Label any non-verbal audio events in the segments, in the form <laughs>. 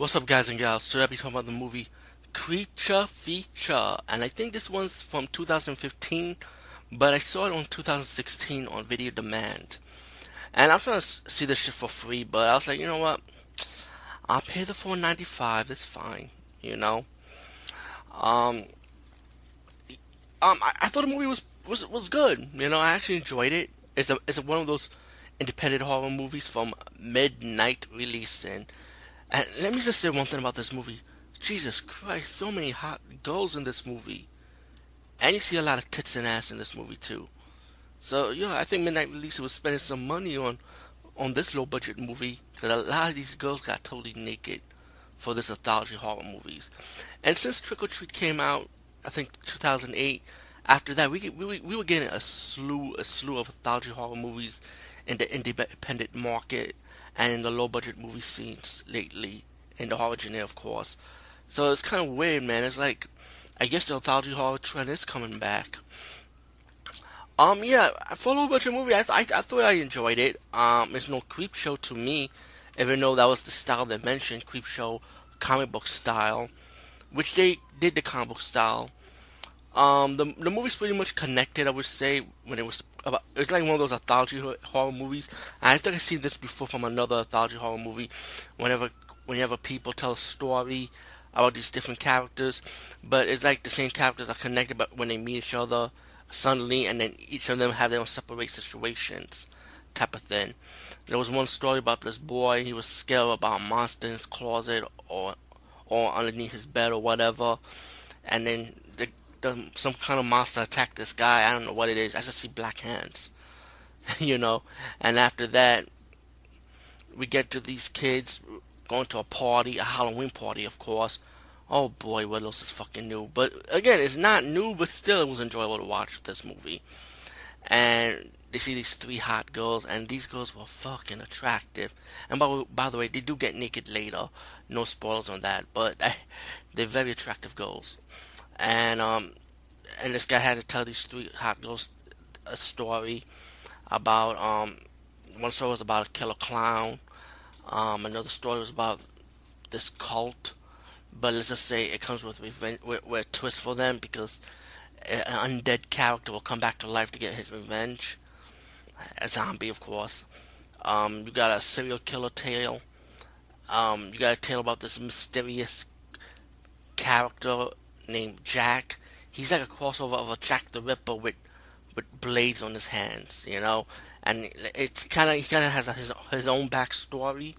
What's up, guys and gals? Today I'll be talking about the movie Creature Feature, and I think this one's from 2015, but I saw it on 2016 on Video Demand. And I'm trying to see this shit for free, but I was like, you know what? I'll pay the 4.95. It's fine, you know. Um, um, I, I thought the movie was was was good. You know, I actually enjoyed it. It's a it's a, one of those independent horror movies from midnight releasing. And let me just say one thing about this movie. Jesus Christ, so many hot girls in this movie. And you see a lot of tits and ass in this movie too. So yeah, I think Midnight Release was spending some money on on this low budget movie because a lot of these girls got totally naked for this anthology horror movies. And since Trick 'r Treat came out, I think 2008. After that, we we we were getting a slew a slew of anthology horror movies in the independent market and in the low budget movie scenes lately, in the horror genre, of course. So it's kind of weird, man. It's like, I guess the anthology horror trend is coming back. Um, yeah, for a low budget movie, I, I, I thought I enjoyed it. Um, it's no Creepshow to me, even though that was the style they mentioned, Creepshow, comic book style, which they did the comic book style. Um, the the movie's pretty much connected, I would say, when it was about it's like one of those anthology horror movies. I think I've seen this before from another anthology horror movie. Whenever whenever people tell a story about these different characters, but it's like the same characters are connected, but when they meet each other suddenly, and then each of them have their own separate situations, type of thing. There was one story about this boy. He was scared about a monster in his closet or or underneath his bed or whatever, and then the, some kind of monster attacked this guy. I don't know what it is. I just see black hands, <laughs> you know. And after that, we get to these kids going to a party, a Halloween party, of course. Oh boy, what else is fucking new? But again, it's not new, but still, it was enjoyable to watch this movie. And they see these three hot girls, and these girls were fucking attractive. And by, by the way, they do get naked later. No spoilers on that, but <laughs> they're very attractive girls and um, and this guy had to tell these three hot girls a story about um, one story was about a killer clown, um, another story was about this cult, but let's just say it comes with revenge, with, with a twist for them because an undead character will come back to life to get his revenge, a zombie, of course. Um, you got a serial killer tale. Um, you got a tale about this mysterious character named Jack. He's like a crossover of a Jack the Ripper with with blades on his hands, you know. And it's kind of he kind of has a, his his own backstory,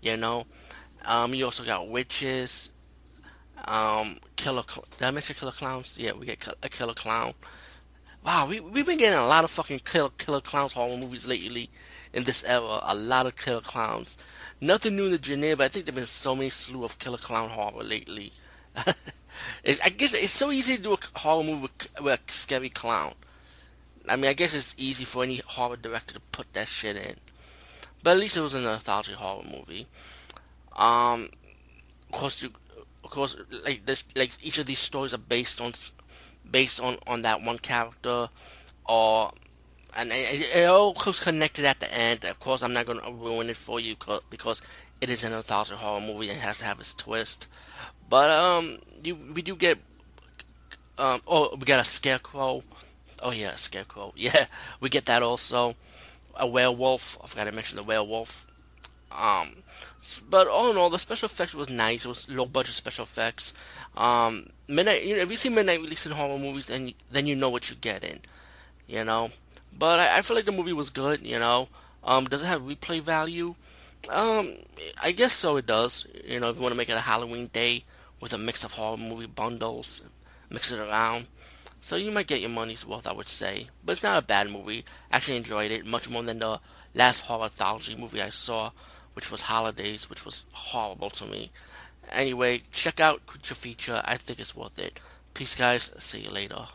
you know. Um, you also got witches, um, killer. Did I mention killer clowns? Yeah, we get a killer clown. Wow, we we've been getting a lot of fucking killer killer clowns horror movies lately in this era. A lot of killer clowns. Nothing new in the genre, but I think there've been so many slew of killer clown horror lately. <laughs> I guess it's so easy to do a horror movie with, with a scary clown. I mean, I guess it's easy for any horror director to put that shit in. But at least it was an anthology horror movie. Um, of course, you, of course, like this, like each of these stories are based on, based on on that one character, or and it, it all comes connected at the end. Of course, I'm not going to ruin it for you because it is an anthology horror movie and has to have its twist. But um, you we do get um oh we got a scarecrow. Oh yeah, a scarecrow. <laughs> Yeah, we get that also. A werewolf. I forgot to mention the werewolf. Um, but all in all, the special effects was nice. It was low budget special effects. Um, midnight. You know, if you see midnight releasing horror movies, then then you know what you're getting. You know. But I, I feel like the movie was good. You know. Um, does it have replay value? Um, I guess so. It does. You know, if you want to make it a Halloween day with a mix of horror movie bundles, mix it around. So you might get your money's worth, I would say. But it's not a bad movie. I actually enjoyed it much more than the last horror anthology movie I saw, which was Holidays, which was horrible to me. Anyway, check out Creature Feature. I think it's worth it. Peace, guys. See you later.